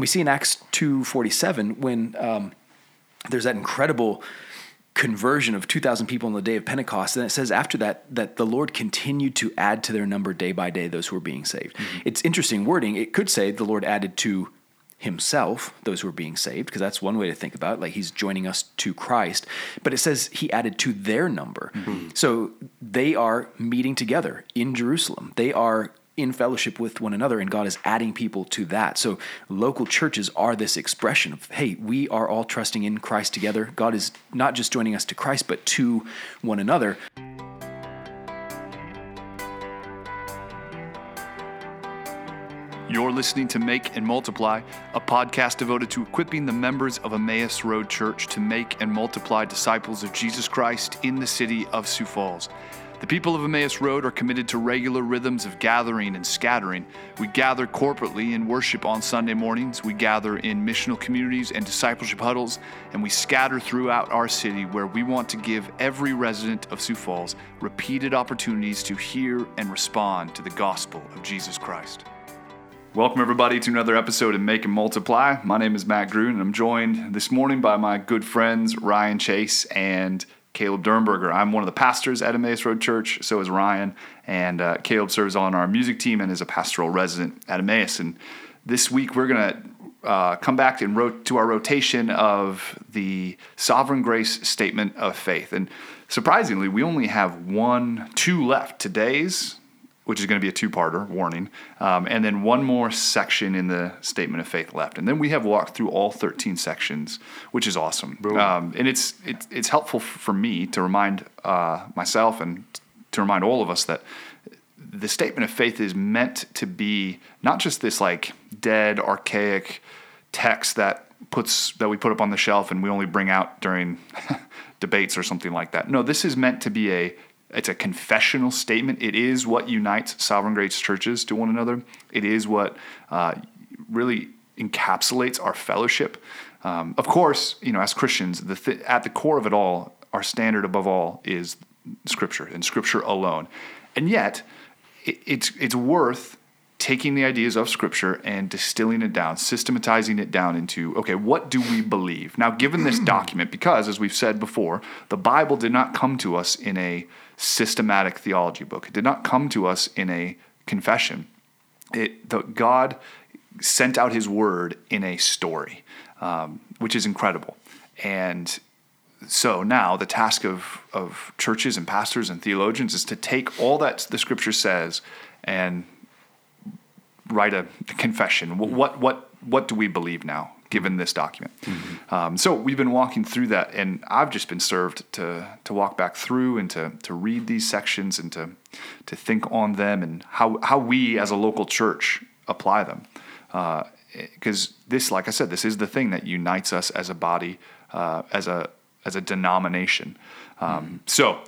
We see in Acts 2.47 when um, there's that incredible conversion of 2,000 people on the day of Pentecost. And it says after that, that the Lord continued to add to their number day by day those who were being saved. Mm-hmm. It's interesting wording. It could say the Lord added to himself those who are being saved, because that's one way to think about it. Like he's joining us to Christ. But it says he added to their number. Mm-hmm. So they are meeting together in Jerusalem. They are in fellowship with one another, and God is adding people to that. So, local churches are this expression of, hey, we are all trusting in Christ together. God is not just joining us to Christ, but to one another. You're listening to Make and Multiply, a podcast devoted to equipping the members of Emmaus Road Church to make and multiply disciples of Jesus Christ in the city of Sioux Falls. The people of Emmaus Road are committed to regular rhythms of gathering and scattering. We gather corporately in worship on Sunday mornings, we gather in missional communities and discipleship huddles, and we scatter throughout our city where we want to give every resident of Sioux Falls repeated opportunities to hear and respond to the gospel of Jesus Christ. Welcome, everybody, to another episode of Make and Multiply. My name is Matt Gruen, and I'm joined this morning by my good friends Ryan Chase and Caleb Dernberger. I'm one of the pastors at Emmaus Road Church, so is Ryan, and uh, Caleb serves on our music team and is a pastoral resident at Emmaus. And this week we're going to uh, come back and to our rotation of the sovereign grace statement of faith. And surprisingly, we only have one, two left. Today's which is going to be a two-parter warning, um, and then one more section in the statement of faith left, and then we have walked through all 13 sections, which is awesome. Um, and it's, it's it's helpful for me to remind uh, myself and to remind all of us that the statement of faith is meant to be not just this like dead, archaic text that puts that we put up on the shelf and we only bring out during debates or something like that. No, this is meant to be a it's a confessional statement. It is what unites sovereign grace churches to one another. It is what uh, really encapsulates our fellowship. Um, of course, you know, as Christians, the th- at the core of it all, our standard above all is Scripture and Scripture alone. And yet, it, it's it's worth taking the ideas of Scripture and distilling it down, systematizing it down into okay, what do we believe? Now, given this document, because as we've said before, the Bible did not come to us in a systematic theology book. It did not come to us in a confession. It, the, God sent out His Word in a story, um, which is incredible. And so now the task of, of churches and pastors and theologians is to take all that the Scripture says and write a confession. What what what do we believe now? Given this document. Mm-hmm. Um, so we've been walking through that, and I've just been served to to walk back through and to to read these sections and to to think on them and how how we as a local church apply them. Because uh, this, like I said, this is the thing that unites us as a body, uh, as a as a denomination. Um, mm-hmm. So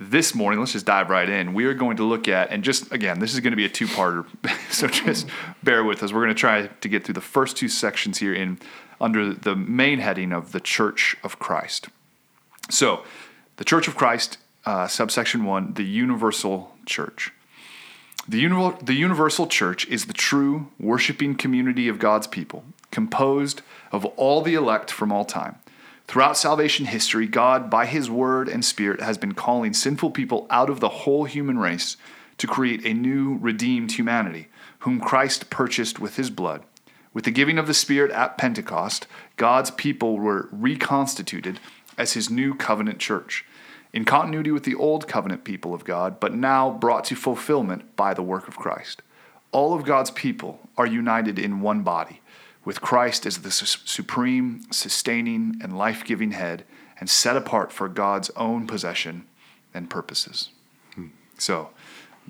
this morning, let's just dive right in. We are going to look at, and just again, this is going to be a two parter, so just bear with us. We're going to try to get through the first two sections here in under the main heading of the Church of Christ. So, the Church of Christ, uh, subsection one, the universal church. The, uni- the universal church is the true worshiping community of God's people, composed of all the elect from all time. Throughout salvation history, God, by His Word and Spirit, has been calling sinful people out of the whole human race to create a new, redeemed humanity, whom Christ purchased with His blood. With the giving of the Spirit at Pentecost, God's people were reconstituted as His new covenant church, in continuity with the old covenant people of God, but now brought to fulfillment by the work of Christ. All of God's people are united in one body with Christ as the su- supreme, sustaining, and life giving head, and set apart for God's own possession and purposes. Hmm. So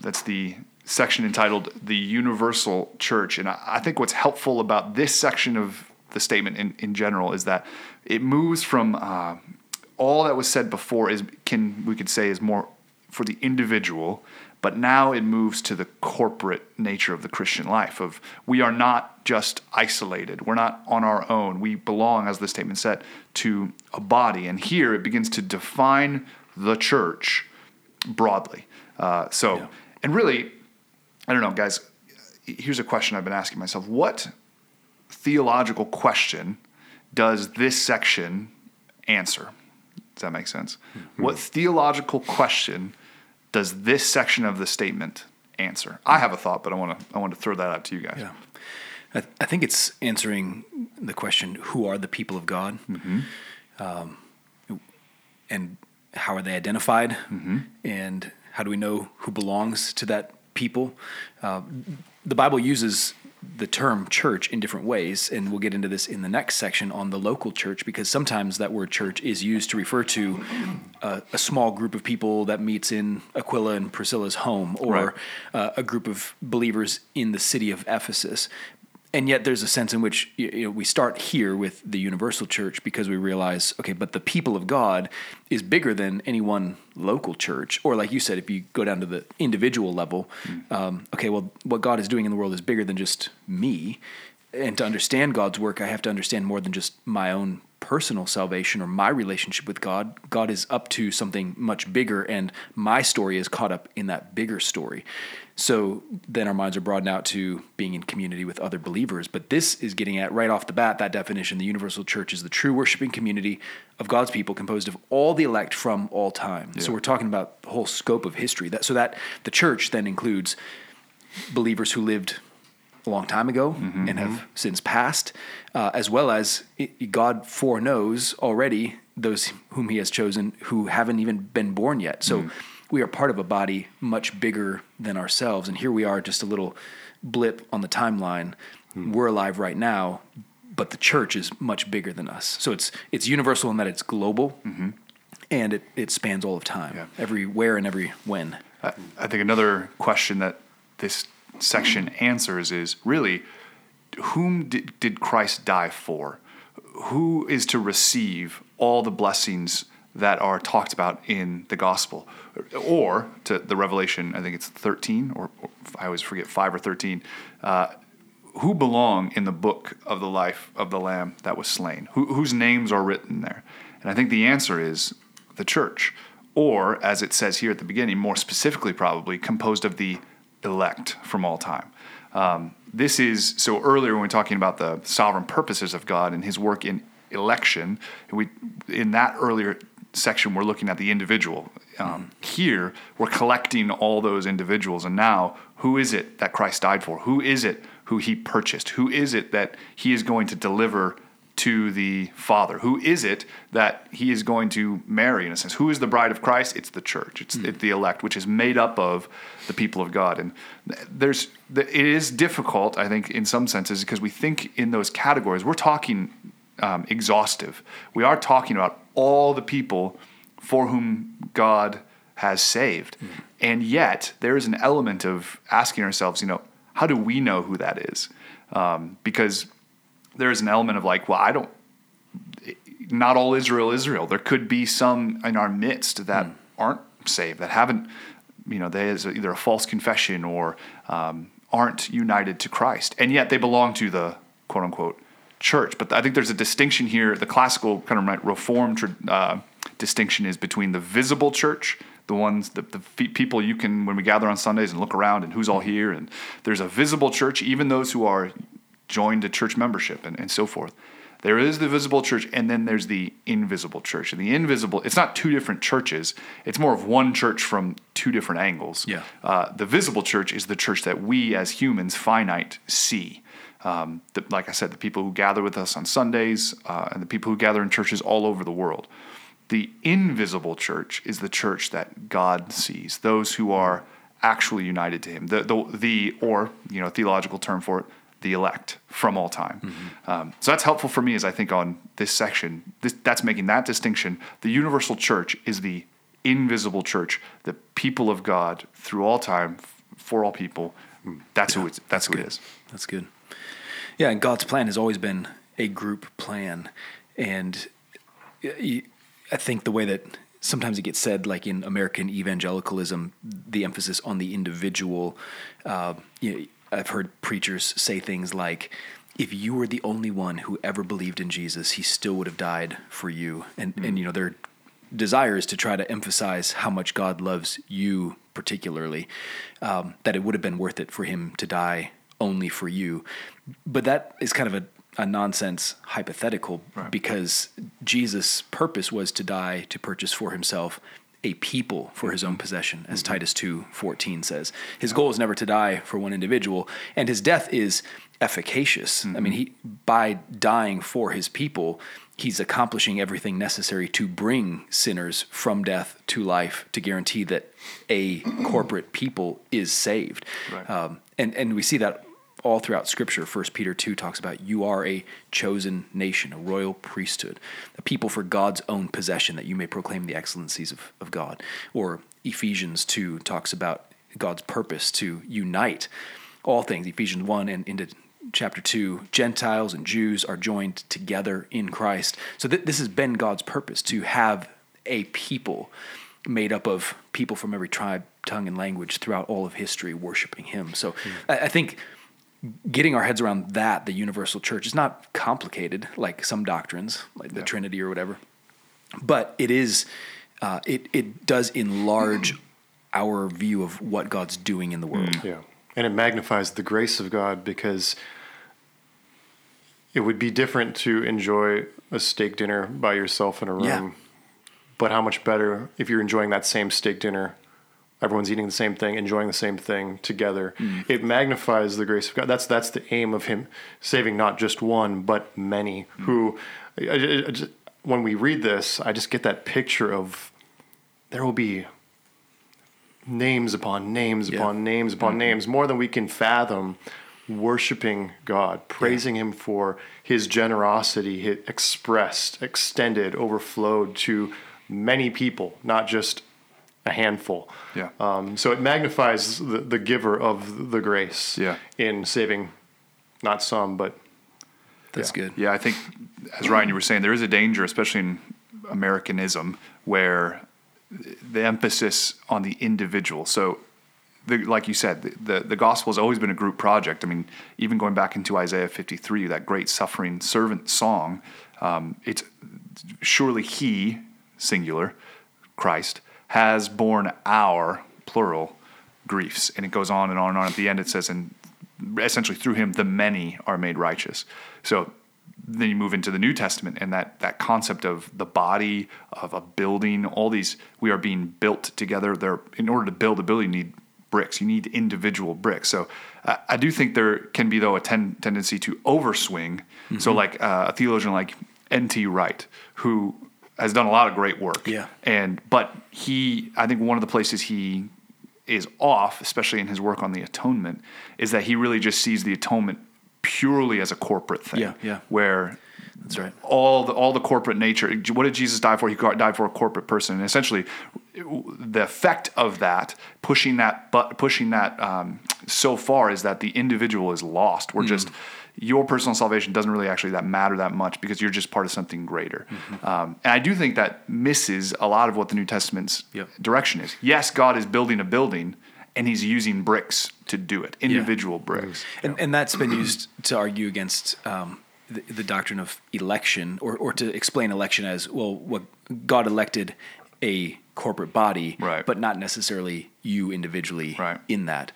that's the section entitled The Universal Church. And I, I think what's helpful about this section of the statement in, in general is that it moves from uh, all that was said before is can we could say is more for the individual but now it moves to the corporate nature of the Christian life of we are not just isolated. We're not on our own. We belong, as the statement said, to a body. And here it begins to define the church broadly. Uh, so, yeah. and really, I don't know, guys, here's a question I've been asking myself. What theological question does this section answer? Does that make sense? Mm-hmm. What theological question does this section of the statement answer? I have a thought, but I want to I want to throw that out to you guys. Yeah. I, I think it's answering the question: Who are the people of God, mm-hmm. um, and how are they identified, mm-hmm. and how do we know who belongs to that people? Uh, the Bible uses the term church in different ways, and we'll get into this in the next section on the local church because sometimes that word church is used to refer to a, a small group of people that meets in Aquila and Priscilla's home, or right. uh, a group of believers in the city of Ephesus and yet there's a sense in which you know, we start here with the universal church because we realize okay but the people of god is bigger than any one local church or like you said if you go down to the individual level mm. um, okay well what god is doing in the world is bigger than just me and to understand god's work i have to understand more than just my own personal salvation or my relationship with god god is up to something much bigger and my story is caught up in that bigger story so then our minds are broadened out to being in community with other believers. But this is getting at right off the bat that definition the universal church is the true worshiping community of God's people composed of all the elect from all time. Yeah. So we're talking about the whole scope of history. That, so that the church then includes believers who lived a long time ago mm-hmm. and have mm-hmm. since passed, uh, as well as it, God foreknows already those whom He has chosen who haven't even been born yet. So. Mm we are part of a body much bigger than ourselves. And here we are, just a little blip on the timeline. Hmm. We're alive right now, but the church is much bigger than us. So it's it's universal in that it's global, mm-hmm. and it, it spans all of time, yeah. everywhere and every when. I, I think another question that this section answers is really whom did, did Christ die for? Who is to receive all the blessings that are talked about in the gospel? or to the Revelation, I think it's 13, or, or I always forget, 5 or 13, uh, who belong in the book of the life of the Lamb that was slain? Who, whose names are written there? And I think the answer is the church, or as it says here at the beginning, more specifically, probably composed of the elect from all time. Um, this is so earlier when we are talking about the sovereign purposes of God and His work in election. We in that earlier section we're looking at the individual. Um, here we're collecting all those individuals, and now who is it that Christ died for? Who is it who He purchased? Who is it that He is going to deliver to the Father? Who is it that He is going to marry? In a sense, who is the bride of Christ? It's the church. It's, mm. the elect, which is made up of the people of God. And there's it is difficult, I think, in some senses, because we think in those categories. We're talking um, exhaustive. We are talking about all the people for whom God has saved. Mm. And yet, there is an element of asking ourselves, you know, how do we know who that is? Um, because there is an element of like, well, I don't, not all Israel Israel. There could be some in our midst that mm. aren't saved, that haven't, you know, they is either a false confession or um, aren't united to Christ. And yet they belong to the quote unquote church. But I think there's a distinction here. The classical kind of reformed uh, distinction is between the visible church, the ones, the, the people you can, when we gather on Sundays and look around and who's all here, and there's a visible church, even those who are joined to church membership and, and so forth. There is the visible church, and then there's the invisible church. And the invisible, it's not two different churches. It's more of one church from two different angles. Yeah. Uh, the visible church is the church that we as humans, finite, see. Um, the, like I said, the people who gather with us on Sundays uh, and the people who gather in churches all over the world. The invisible church is the church that God sees, those who are actually united to Him. The, the, the or, you know, theological term for it, the elect from all time. Mm-hmm. Um, so that's helpful for me as I think on this section. This, that's making that distinction. The universal church is the invisible church, the people of God through all time, for all people. That's yeah, who it's, that's, that's who good. it is. That's good. Yeah, and God's plan has always been a group plan, and I think the way that sometimes it gets said, like in American evangelicalism, the emphasis on the individual. Uh, you know, I've heard preachers say things like, "If you were the only one who ever believed in Jesus, He still would have died for you." And mm-hmm. and you know their desire is to try to emphasize how much God loves you particularly, um, that it would have been worth it for Him to die only for you. But that is kind of a a nonsense hypothetical Right. because Jesus' purpose was to die to purchase for himself a people for his own possession, as Titus two fourteen says. His goal is never to die for one individual, and his death is efficacious. I mean, he by dying for his people, he's accomplishing everything necessary to bring sinners from death to life to guarantee that a corporate people is saved. Right. Um, and and we see that all throughout Scripture. First Peter two talks about you are a chosen nation, a royal priesthood, a people for God's own possession, that you may proclaim the excellencies of, of God. Or Ephesians two talks about God's purpose to unite all things. Ephesians one and into chapter two, Gentiles and Jews are joined together in Christ. So th- this has been God's purpose to have a people made up of people from every tribe, tongue, and language throughout all of history worshiping Him. So hmm. I, I think getting our heads around that, the universal church, is not complicated like some doctrines, like the Yeah. Trinity or whatever. But it is, uh, it it does enlarge our view of what God's doing in the world. Yeah. And it magnifies the grace of God because it would be different to enjoy a steak dinner by yourself in a room. Yeah. But how much better if you're enjoying that same steak dinner, everyone's eating the same thing, enjoying the same thing together. Mm. It magnifies the grace of God. That's that's the aim of him saving not just one but many mm. who I- I- I just- when we read this, I just get that picture of there will be names upon names Yeah. upon names upon mm-hmm. names, more than we can fathom, worshiping God, praising Him for His generosity, His expressed, extended, overflowed to many people, not just a handful. Yeah. Um, so it magnifies the, the giver of the grace Yeah. in saving not some, but That's Yeah. good. Yeah, I think, as Ryan, you were saying, there is a danger, especially in Americanism, where the emphasis on the individual. So, the, like you said, the, the, the gospel has always been a group project. I mean, even going back into Isaiah 53, that great suffering servant song, um, it's surely he, singular, Christ, has borne our, plural, griefs. And it goes on and on and on. At the end, it says, and essentially through him, the many are made righteous. So then you move into the New Testament and that, that concept of the body, of a building, all these, we are being built together. There, in order to build a building, you need bricks. You need individual bricks. So uh, I do think there can be, though, a ten- tendency to overswing. So, like uh, a theologian like N.T. Wright, who has done a lot of great work. Yeah. And, but he, I think one of the places he is off, especially in his work on the atonement, is that he really just sees the atonement purely as a corporate thing. Yeah, yeah. Where That's right. all the all the corporate nature. What did Jesus die for? He died for a corporate person, and essentially, the effect of that pushing that but pushing that um, so far is that the individual is lost. We're just your personal salvation doesn't really actually that matter that much because you're just part of something greater. Mm-hmm. Um, and I do think that misses a lot of what the New Testament's Yep. direction is. Yes, God is building a building, and He's using bricks to do it, individual bricks. And, and that's been used to argue against um, the, the doctrine of election, or, or to explain election as well. What God elected a corporate body, Right. but not necessarily you individually Right. in that.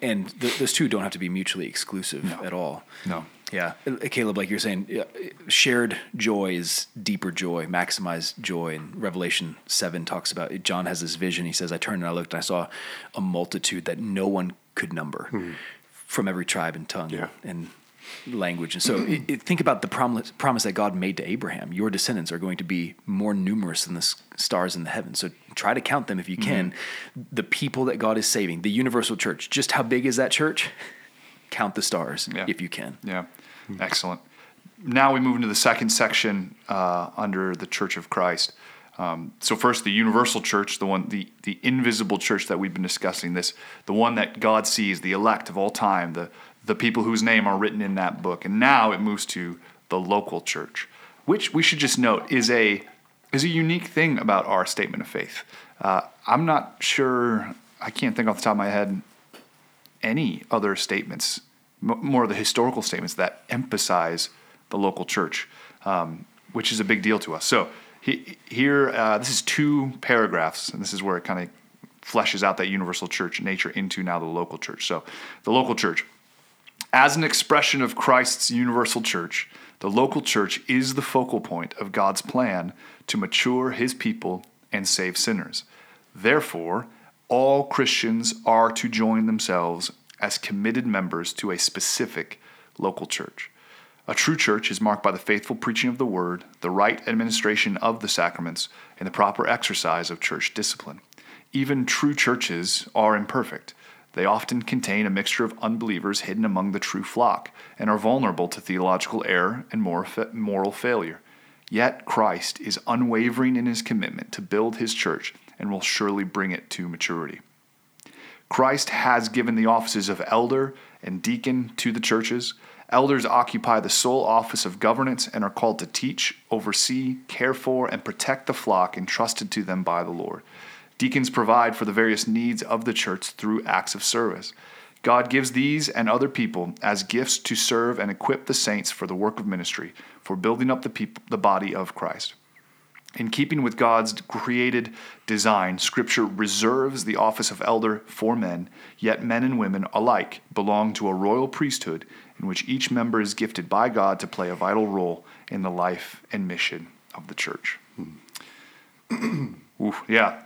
And th- those two don't have to be mutually exclusive at all. No. Yeah, Uh, Caleb, like you're saying, shared joy is deeper joy, maximized joy. And Revelation seven talks about it. John has this vision. He says, "I turned and I looked, and I saw a multitude that no one could number, from every tribe and tongue Yeah. and language." And so, it, it- think about the promise, promise that God made to Abraham: "Your descendants are going to be more numerous than the stars in the heavens." So, try to count them if you can. The people that God is saving, the universal church. Just how big is that church? Count the stars Yeah. if you can. Yeah, excellent. Now we move into the second section uh, under the Church of Christ. Um, so first, the universal church, the one, the the invisible church that we've been discussing. This, the one that God sees, the elect of all time, the the people whose name are written in that book. And now it moves to the local church, which we should just note is a is a unique thing about our statement of faith. Uh, I'm not sure. I can't think off the top of my head any other statements, m- more of the historical statements that emphasize the local church, um, which is a big deal to us. So he, here, uh, this is two paragraphs, and this is where it kind of fleshes out that universal church nature into now the local church. So the local church. As an expression of Christ's universal church, the local church is the focal point of God's plan to mature his people and save sinners. Therefore, all Christians are to join themselves as committed members to a specific local church. A true church is marked by the faithful preaching of the word, the right administration of the sacraments, and the proper exercise of church discipline. Even true churches are imperfect. They often contain a mixture of unbelievers hidden among the true flock and are vulnerable to theological error and moral failure. Yet Christ is unwavering in his commitment to build his church and will surely bring it to maturity. Christ has given the offices of elder and deacon to the churches. Elders occupy the sole office of governance and are called to teach, oversee, care for, and protect the flock entrusted to them by the Lord. Deacons provide for the various needs of the church through acts of service. God gives these and other people as gifts to serve and equip the saints for the work of ministry, for building up the people, the body of Christ. In keeping with God's created design, Scripture reserves the office of elder for men, yet men and women alike belong to a royal priesthood in which each member is gifted by God to play a vital role in the life and mission of the church. Hmm. Oof, yeah,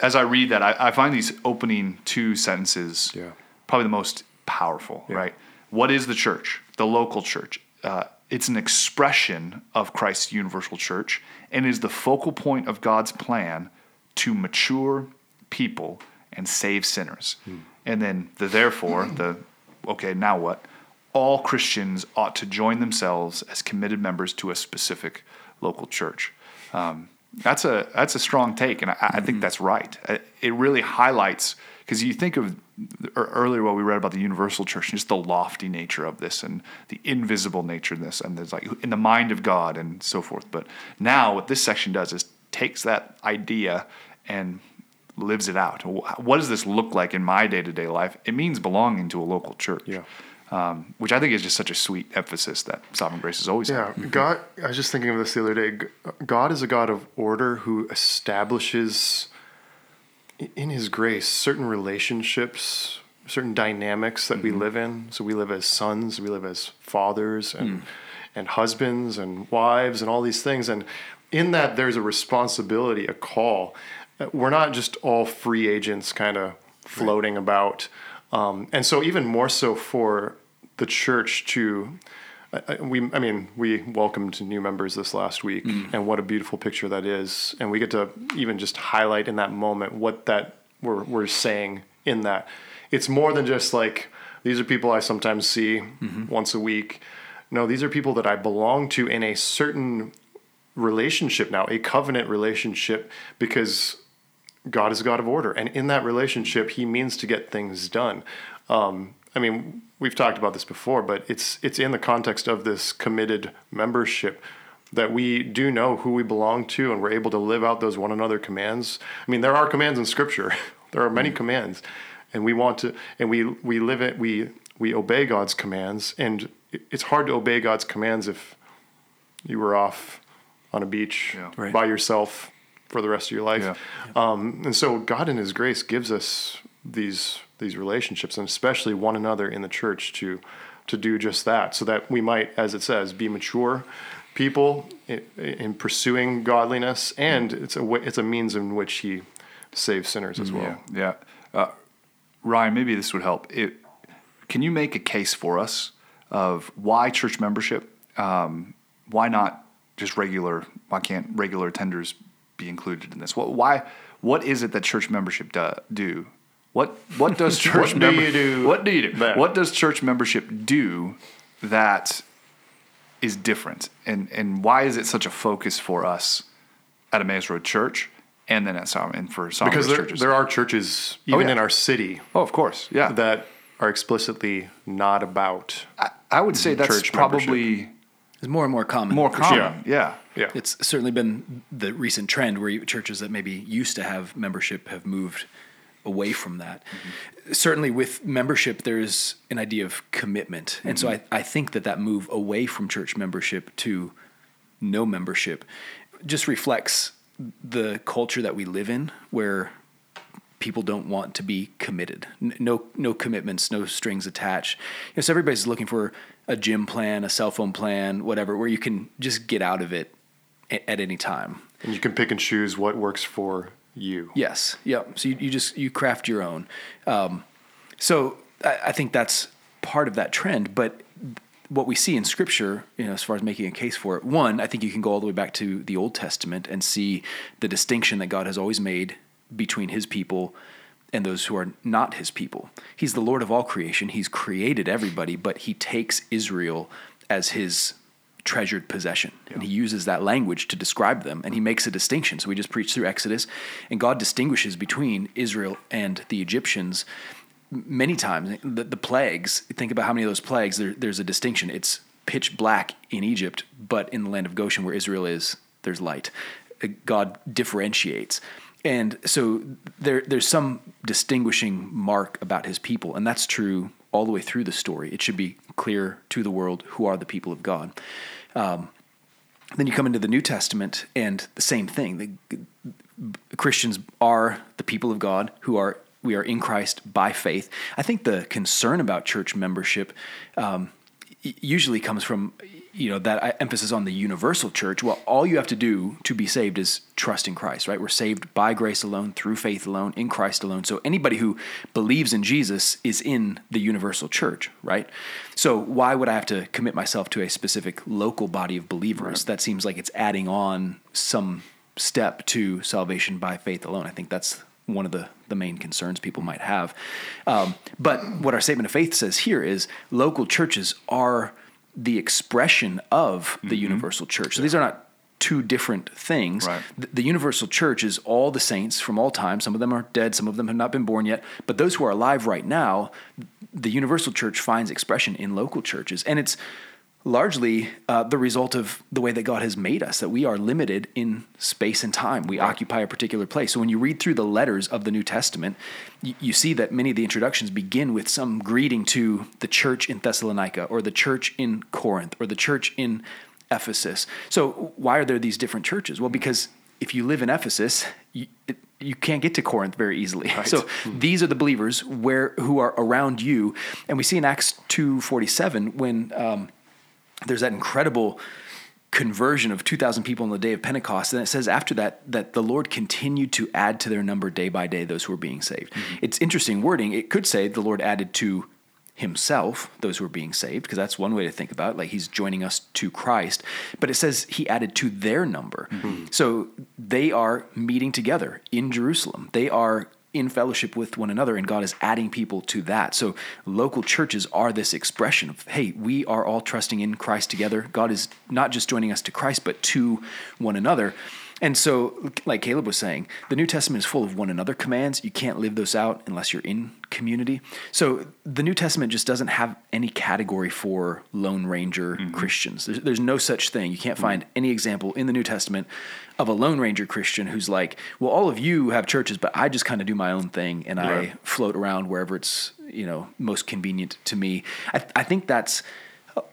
as I read that, I, I, find these opening two sentences yeah. probably the most powerful, yeah. right? What is the church? The local church. Uh, it's an expression of Christ's universal church and is the focal point of God's plan to mature people and save sinners. Hmm. And then the therefore, the okay, now what? All Christians ought to join themselves as committed members to a specific local church. Um, that's a that's a strong take, and I, I think mm-hmm. that's right. It really highlights because you think of earlier what we read about the universal church, just the lofty nature of this and the invisible nature of this, and there's like in the mind of God and so forth. But now, what this section does is takes that idea and lives it out. What does this look like in my day to day life? It means belonging to a local church. Yeah um, which I think is just such a sweet emphasis that Sovereign Grace is always. Yeah, had. God. I was just thinking of this the other day. God is a God of order who establishes in His grace certain relationships, certain dynamics that mm-hmm. we live in. So we live as sons, we live as fathers, and mm. and husbands and wives, and all these things. And in that, there's a responsibility, a call. We're not just all free agents, kind of floating right. about um, and so, even more so for the church to, uh, we, I mean, we welcomed new members this last week, mm. and what a beautiful picture that is. And we get to even just highlight in that moment what that we're, we're saying in that. It's more than just like, these are people I sometimes see mm-hmm. once a week. No, these are people that I belong to in a certain relationship now, a covenant relationship, because God is a God of order, and in that relationship, He means to get things done. Um, I mean, we've talked about this before, but it's it's in the context of this committed membership that we do know who we belong to, and we're able to live out those one another commands. I mean, there are commands in Scripture. there are many mm-hmm. commands, and we want to, and we we live it. We we obey God's commands, and it's hard to obey God's commands if you were off on a beach yeah. right. by yourself for the rest of your life. Yeah. Um, and so God in His grace gives us these these relationships, and especially one another in the church to to do just that, so that we might, as it says, be mature people in, in pursuing godliness, and it's a way, it's a means in which He saves sinners as well. Yeah. yeah. Uh, Ryan, maybe this would help. It, can you make a case for us of why church membership? Um, why not just regular? Why can't regular attenders be included in this? What why what is it that church membership do? do? What what does church what member, do you do? What do you do? What does church membership do that is different? And and why is it such a focus for us at Emmaus Road Church? And then at some and for some because there, churches. there are churches oh, even oh, yeah. in our city. Oh, of course, yeah, that are explicitly not about. I, I would say that's probably is more and more common. More common, sure. yeah. Yeah. It's certainly been the recent trend where churches that maybe used to have membership have moved away from that. Mm-hmm. Certainly, with membership, there's an idea of commitment. Mm-hmm. And so mm-hmm. I, I think that that move away from church membership to no membership just reflects the culture that we live in, where people don't want to be committed. No, no commitments, no strings attached. You know, so everybody's looking for a gym plan, a cell phone plan, whatever, where you can just get out of it at any time. And you can pick and choose what works for you. Yes. Yep. So you, you just you craft your own. Um, so I, I think that's part of that trend, but what we see in scripture, you know, as far as making a case for it, one, I think you can go all the way back to the Old Testament and see the distinction that God has always made between his people and those who are not his people. He's the Lord of all creation. He's created everybody, but he takes Israel as his treasured possession. Yeah. And he uses that language to describe them and he makes a distinction. So we just preached through Exodus and God distinguishes between Israel and the Egyptians many times. The, the plagues, think about how many of those plagues, there, there's a distinction. It's pitch black in Egypt, but in the land of Goshen where Israel is, there's light. Uh, God differentiates. And so there, there's some distinguishing mark about his people, and that's true all the way through the story. It should be clear to the world who are the people of God. Um, then you come into the New Testament, and the same thing. The Christians are the people of God who are we are in Christ by faith. I think the concern about church membership um, usually comes from you know that uh, emphasis on the universal church. Well all you have to do to be saved is trust in christ right? We're saved by grace alone through faith alone in christ alone. So anybody who believes in jesus is in the universal church right? So why would i have to commit myself to a specific local body of believers? Right. that seems like it's adding on some step to salvation by faith alone. I think that's one of the, the main concerns people might have um, but what our statement of faith says here is local churches are the expression of the mm-hmm. universal church. So yeah. these are not two different things. Right. The, the, universal church is all the saints from all time. Some of them are dead, some of them have not been born yet. But those who are alive right now, the universal church finds expression in local churches. And it's largely uh, the result of the way that God has made us, that we are limited in space and time. We right. occupy a particular place. So when you read through the letters of the New Testament, you, you, see that many of the introductions begin with some greeting to the church in Thessalonica or the church in Corinth or the church in Ephesus. So why are there these different churches? Well, because if you live in Ephesus, you, it, you can't get to Corinth very easily. Right. So hmm. these are the believers where who are around you, and we see in Acts two forty seven when um, there's that incredible conversion of 2000 people on the day of pentecost and it says after that that the lord continued to add to their number day by day those who were being saved. Mm-hmm. it's interesting wording. It could say the lord added to himself those who are being saved because that's one way to think about it like he's joining us to christ. But it says he added to their number. Mm-hmm. so they are meeting together in jerusalem. They are in fellowship with one another, and God is adding people to that. So, local churches are this expression of, hey, we are all trusting in Christ together. God is not just joining us to Christ, but to one another. And so, like Caleb was saying, the New Testament is full of one another commands. You can't live those out unless you're in community. So, the New Testament just doesn't have any category for Lone Ranger mm-hmm. Christians. There's, there's, no such thing. You can't find any example in the New Testament of a Lone Ranger Christian who's like, well, all of you have churches, but I just kind of do my own thing and I float around wherever it's you know most convenient to me. I, I think that's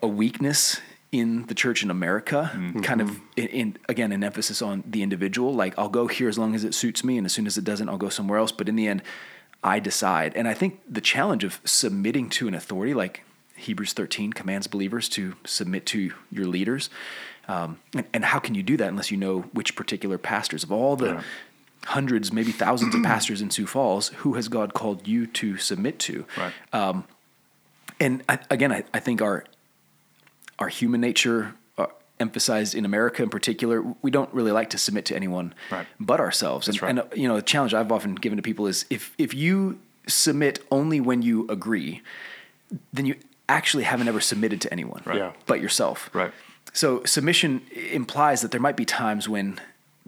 a weakness in the church in America, mm-hmm. kind of in, in, again an emphasis on the individual. Like I'll go here as long as it suits me, and as soon as it doesn't, I'll go somewhere else. But in the end, I decide. And I think the challenge of submitting to an authority, like Hebrews 13 commands believers to submit to your leaders. Um, and, and, how can you do that unless you know which particular pastors of all the yeah. hundreds, maybe thousands of pastors in Sioux Falls, who has God called you to submit to? Right. Um, and I, again, I, I think our our human nature uh, emphasized in America in particular, we don't really like to submit to anyone right. but ourselves. That's and, right. and, you know, the challenge I've often given to people is if if you submit only when you agree, then you actually haven't ever submitted to anyone right. yeah. but yourself. Right. So submission implies that there might be times when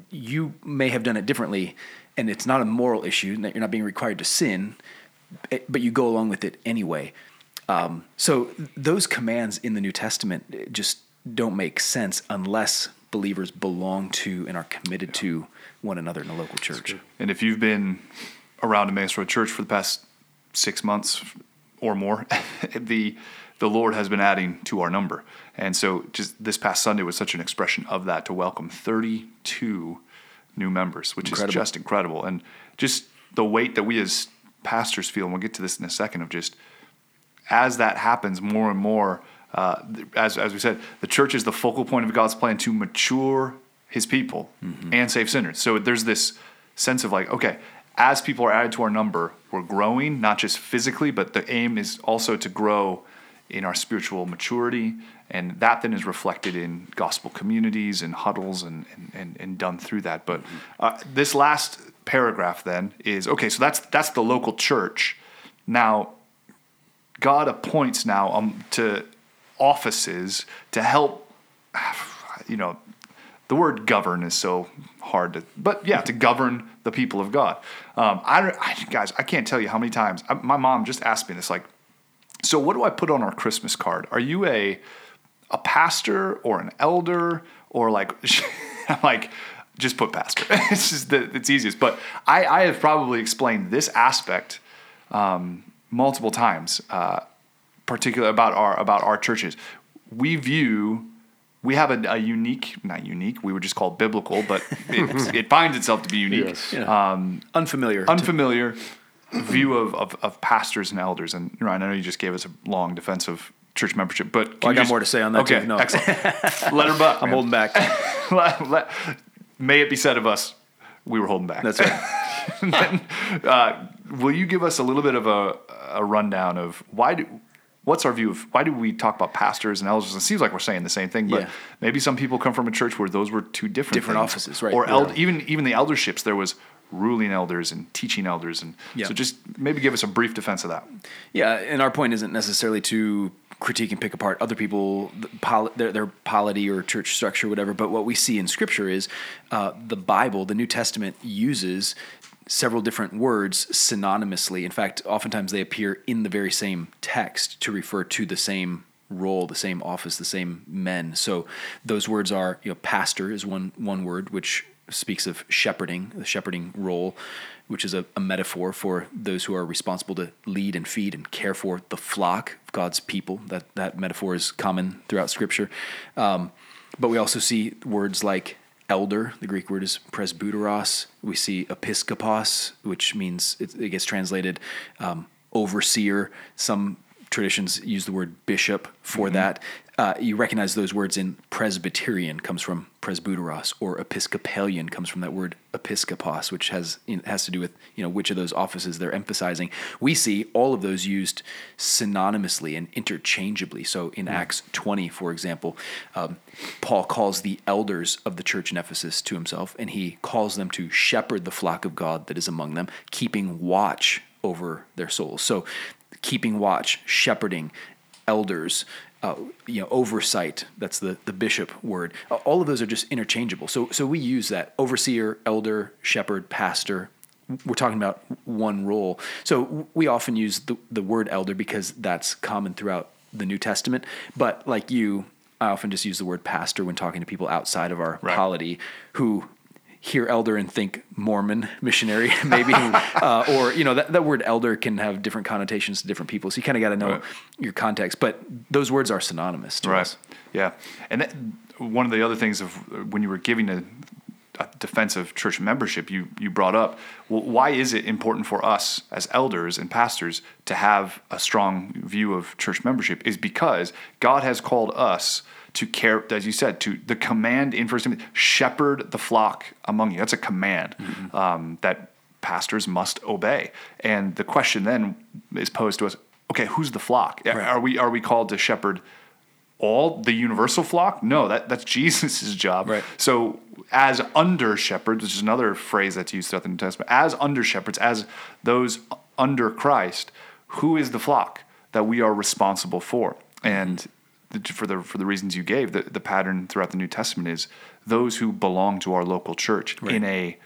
you may have done it differently, and it's not a moral issue and that you're not being required to sin, eh, but you go along with it anyway. Um, so those commands in the New Testament just don't make sense unless believers belong to and are committed yeah. to one another in a local church. And if you've been around Emmaus Road Church for the past six months or more, the the Lord has been adding to our number. And so just this past Sunday was such an expression of that to welcome 32 new members, which incredible. is just incredible. And just the weight that we as pastors feel, and we'll get to this in a second, of just as that happens more and more, uh, as, as we said, the church is the focal point of God's plan to mature his people and save sinners. So there's this sense of like, okay, as people are added to our number, we're growing, not just physically, but the aim is also to grow in our spiritual maturity. And that then is reflected in gospel communities and huddles and, and, and, and done through that. But uh, this last paragraph then is okay, so that's, that's the local church. Now, God appoints now um, to offices to help, you know, the word govern is so hard to, but yeah, to govern the people of God. Um, I, I, guys, I can't tell you how many times I, my mom just asked me this, like, so what do I put on our Christmas card? Are you a, a pastor or an elder or like, I'm like, just put pastor. it's just the, it's easiest. But I, I have probably explained this aspect um, multiple times, uh, particularly about our about our churches. We view we have a, a unique, not unique. We were just called biblical, but it, it finds itself to be unique, Yes. Yeah. Unfamiliar. to- unfamiliar view of, of of pastors and elders. And Ryan, I know you just gave us a long defense of church membership, but can Well, I you got just- more to say on that, Okay, too. No. excellent. Let her buck. I'm man. holding back. Let- let- may it be said of us, we were holding back. That's right. then, uh, will you give us a little bit of a, a rundown of why do what's our view of why do we talk about pastors and elders? It seems like we're saying the same thing, but Yeah. maybe some people come from a church where those were two different Different things. offices, right. Or Yeah. eld- even even the elderships, there was ruling elders and teaching elders, and Yeah. so just maybe give us a brief defense of that. Yeah, and our point isn't necessarily to critique and pick apart other people, their, their polity or church structure, whatever. But what we see in Scripture is uh, the Bible, the New Testament, uses several different words synonymously. In fact, oftentimes they appear in the very same text to refer to the same role, the same office, the same men. So those words are, you know, pastor is one one word which speaks of shepherding, the shepherding role, which is a, a metaphor for those who are responsible to lead and feed and care for the flock of God's people. That that metaphor is common throughout Scripture. Um, but we also see words like elder. The Greek word is presbyteros. We see episkopos, which means it, it gets translated um, overseer. Some traditions use the word bishop for that. Uh, you recognize those words in Presbyterian comes from presbyteros, or Episcopalian comes from that word episkopos, which has you know, has to do with you know which of those offices they're emphasizing. We see all of those used synonymously and interchangeably. So in Acts 20, for example, um, Paul calls the elders of the church in Ephesus to himself, and he calls them to shepherd the flock of God that is among them, keeping watch over their souls. So keeping watch, shepherding, elders, uh, you know, oversight. That's the the bishop word. Uh, All of those are just interchangeable. So so we use that overseer, elder, shepherd, pastor. We're talking about one role. So we often use the, the word elder because that's common throughout the New Testament. But like you, I often just use the word pastor when talking to people outside of our Right. polity who hear elder and think Mormon missionary, maybe, uh, or you know that, that word elder can have different connotations to different people. So you kind of got to know Right. your context. But those words are synonymous to Right. us. Yeah. And that, one of the other things of when you were giving a, a defense of church membership, you you brought up, well, why is it important for us as elders and pastors to have a strong view of church membership? Is because God has called us to care, as you said, to the command in First Timothy, shepherd the flock among you. That's a command um, that pastors must obey. And the question then is posed to us: Okay, who's the flock? Are we are we called to shepherd? all the universal flock? No, that, that's Jesus' job. Right. So, as under shepherds, which is another phrase that's used throughout the New Testament, as under shepherds, as those under Christ, who is the flock that we are responsible for? And the, for the for the reasons you gave, the, the pattern throughout the New Testament is those who belong to our local church in a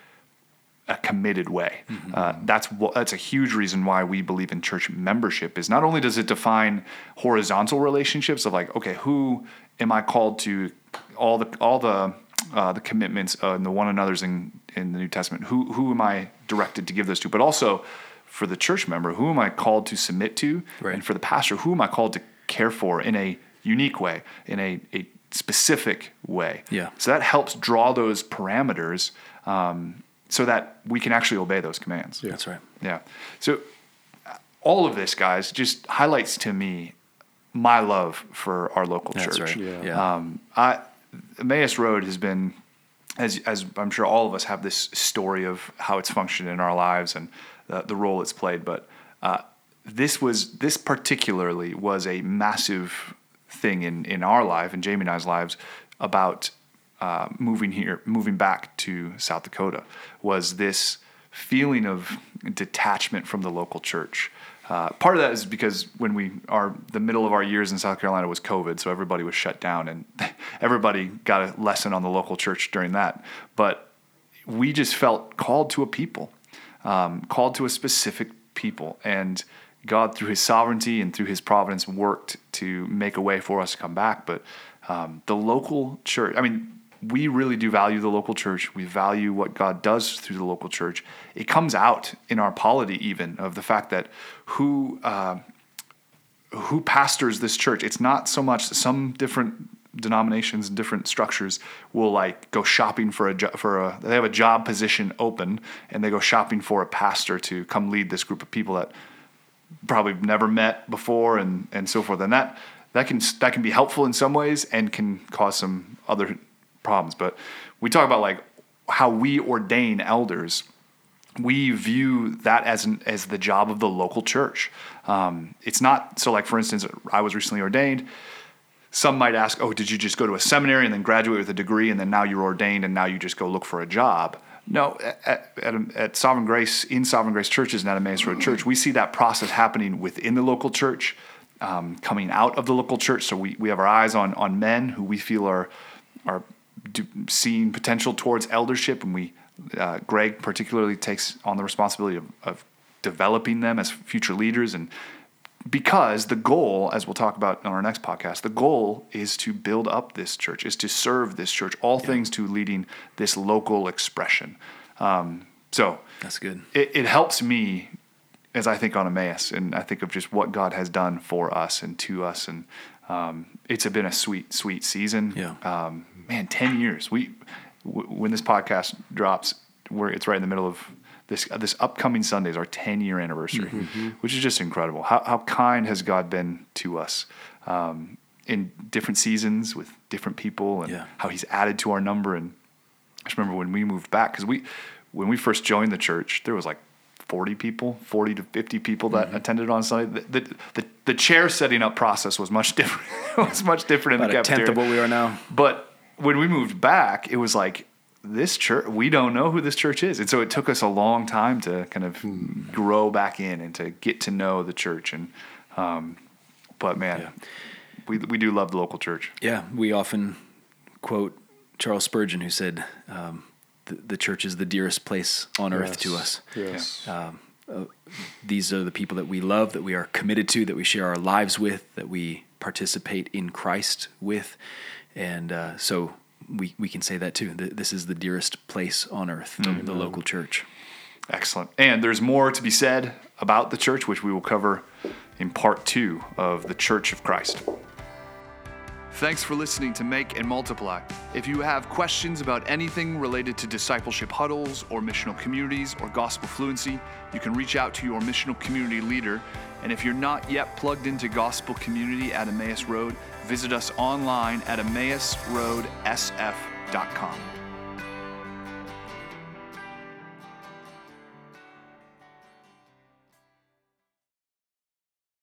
a committed way. Uh, that's wh- that's a huge reason why we believe in church membership. Is not only does it define horizontal relationships of like, okay, who am I called to? All the all the uh, the commitments uh, and the one another's in in the New Testament. Who who am I directed to give those to? But also for the church member, who am I called to submit to? Right. And for the pastor, who am I called to care for in a unique way, in a, a specific way? Yeah. So that helps draw those parameters um, so that we can actually obey those commands. Yeah. That's right. Yeah. So uh, all of this, guys, just highlights to me my love for our local That's church. right. Yeah. Yeah. Um, I, Emmaus Road has been, as as I'm sure all of us have this story of how it's functioned in our lives and the, the role it's played. But uh, this was this particularly was a massive thing in in our life and Jamie and I's lives about uh, moving here, moving back to South Dakota. Was this feeling of detachment from the local church? Uh, part of that is because when we are the middle of our years in South Carolina was COVID, so everybody was shut down, and everybody got a lesson on the local church during that. But we just felt called to a people, um, called to a specific people, and God, through His sovereignty and through His providence, worked to make a way for us to come back. But um, the local church, I mean, we really do value the local church. We value what God does through the local church. It comes out in our polity, even of the fact that who uh, who pastors this church. It's not so much some different denominations and different structures will like go shopping for a jo- for a they have a job position open and they go shopping for a pastor to come lead this group of people that probably never met before and and so forth. And that that can that can be helpful in some ways and can cause some other problems. But we talk about like how we ordain elders. We view that as an, as the job of the local church. Um, it's not so like for instance i was recently ordained. Some might ask oh did you just go to a seminary and then graduate with a degree and then now you're ordained and now you just go look for a job no, at, at, at, Sovereign Grace, in Sovereign Grace churches and at Emmaus Road Church, we see that process happening within the local church, um, coming out of the local church. So we, we have our eyes on on men who we feel are are do, seeing potential towards eldership, and we uh, Greg particularly takes on the responsibility of, of developing them as future leaders and because the goal, as we'll talk about on our next podcast, the goal is to build up this church, is to serve this church, all yeah. things to leading this local expression. Um, so that's good. It, it, helps me as I think on Emmaus, and I think of just what God has done for us and to us, and um, it's been a sweet, sweet season. Yeah. Um, man, ten years. We w- when this podcast drops, where it's right in the middle of this this upcoming Sunday is our 10 year anniversary, mm-hmm. which is just incredible. How, how kind has God been to us um, in different seasons with different people, and yeah. how He's added to our number. And I just remember when we moved back because we when we first joined the church, there was like 40 people, 40 to 50 people that mm-hmm. attended on Sunday. The, the, the, the, chair setting up process was much different. it was much different About in the a cafeteria. tenth of what we are now. But when we moved back, it was like this church we don't know who this church is. And so it took us a long time to kind of grow back in and to get to know the church. And um, but man yeah. we, we do love the local church. Yeah we often quote charles spurgeon who said um, the, the, church is the dearest place on yes. earth to us. Yes. Um, uh, these are the people that we love that we are committed to that we share our lives with that we participate in christ with. And uh, so we, we can say that too. This is the dearest place on earth, the, mm-hmm. the local church. Excellent. And there's more to be said about the church, which we will cover in part two of the Church of Christ. Thanks for listening to Make and Multiply. If you have questions about anything related to discipleship huddles or missional communities or gospel fluency, you can reach out to your missional community leader. And if you're not yet plugged into gospel community at Emmaus Road, visit us online at emmausroadsf.com.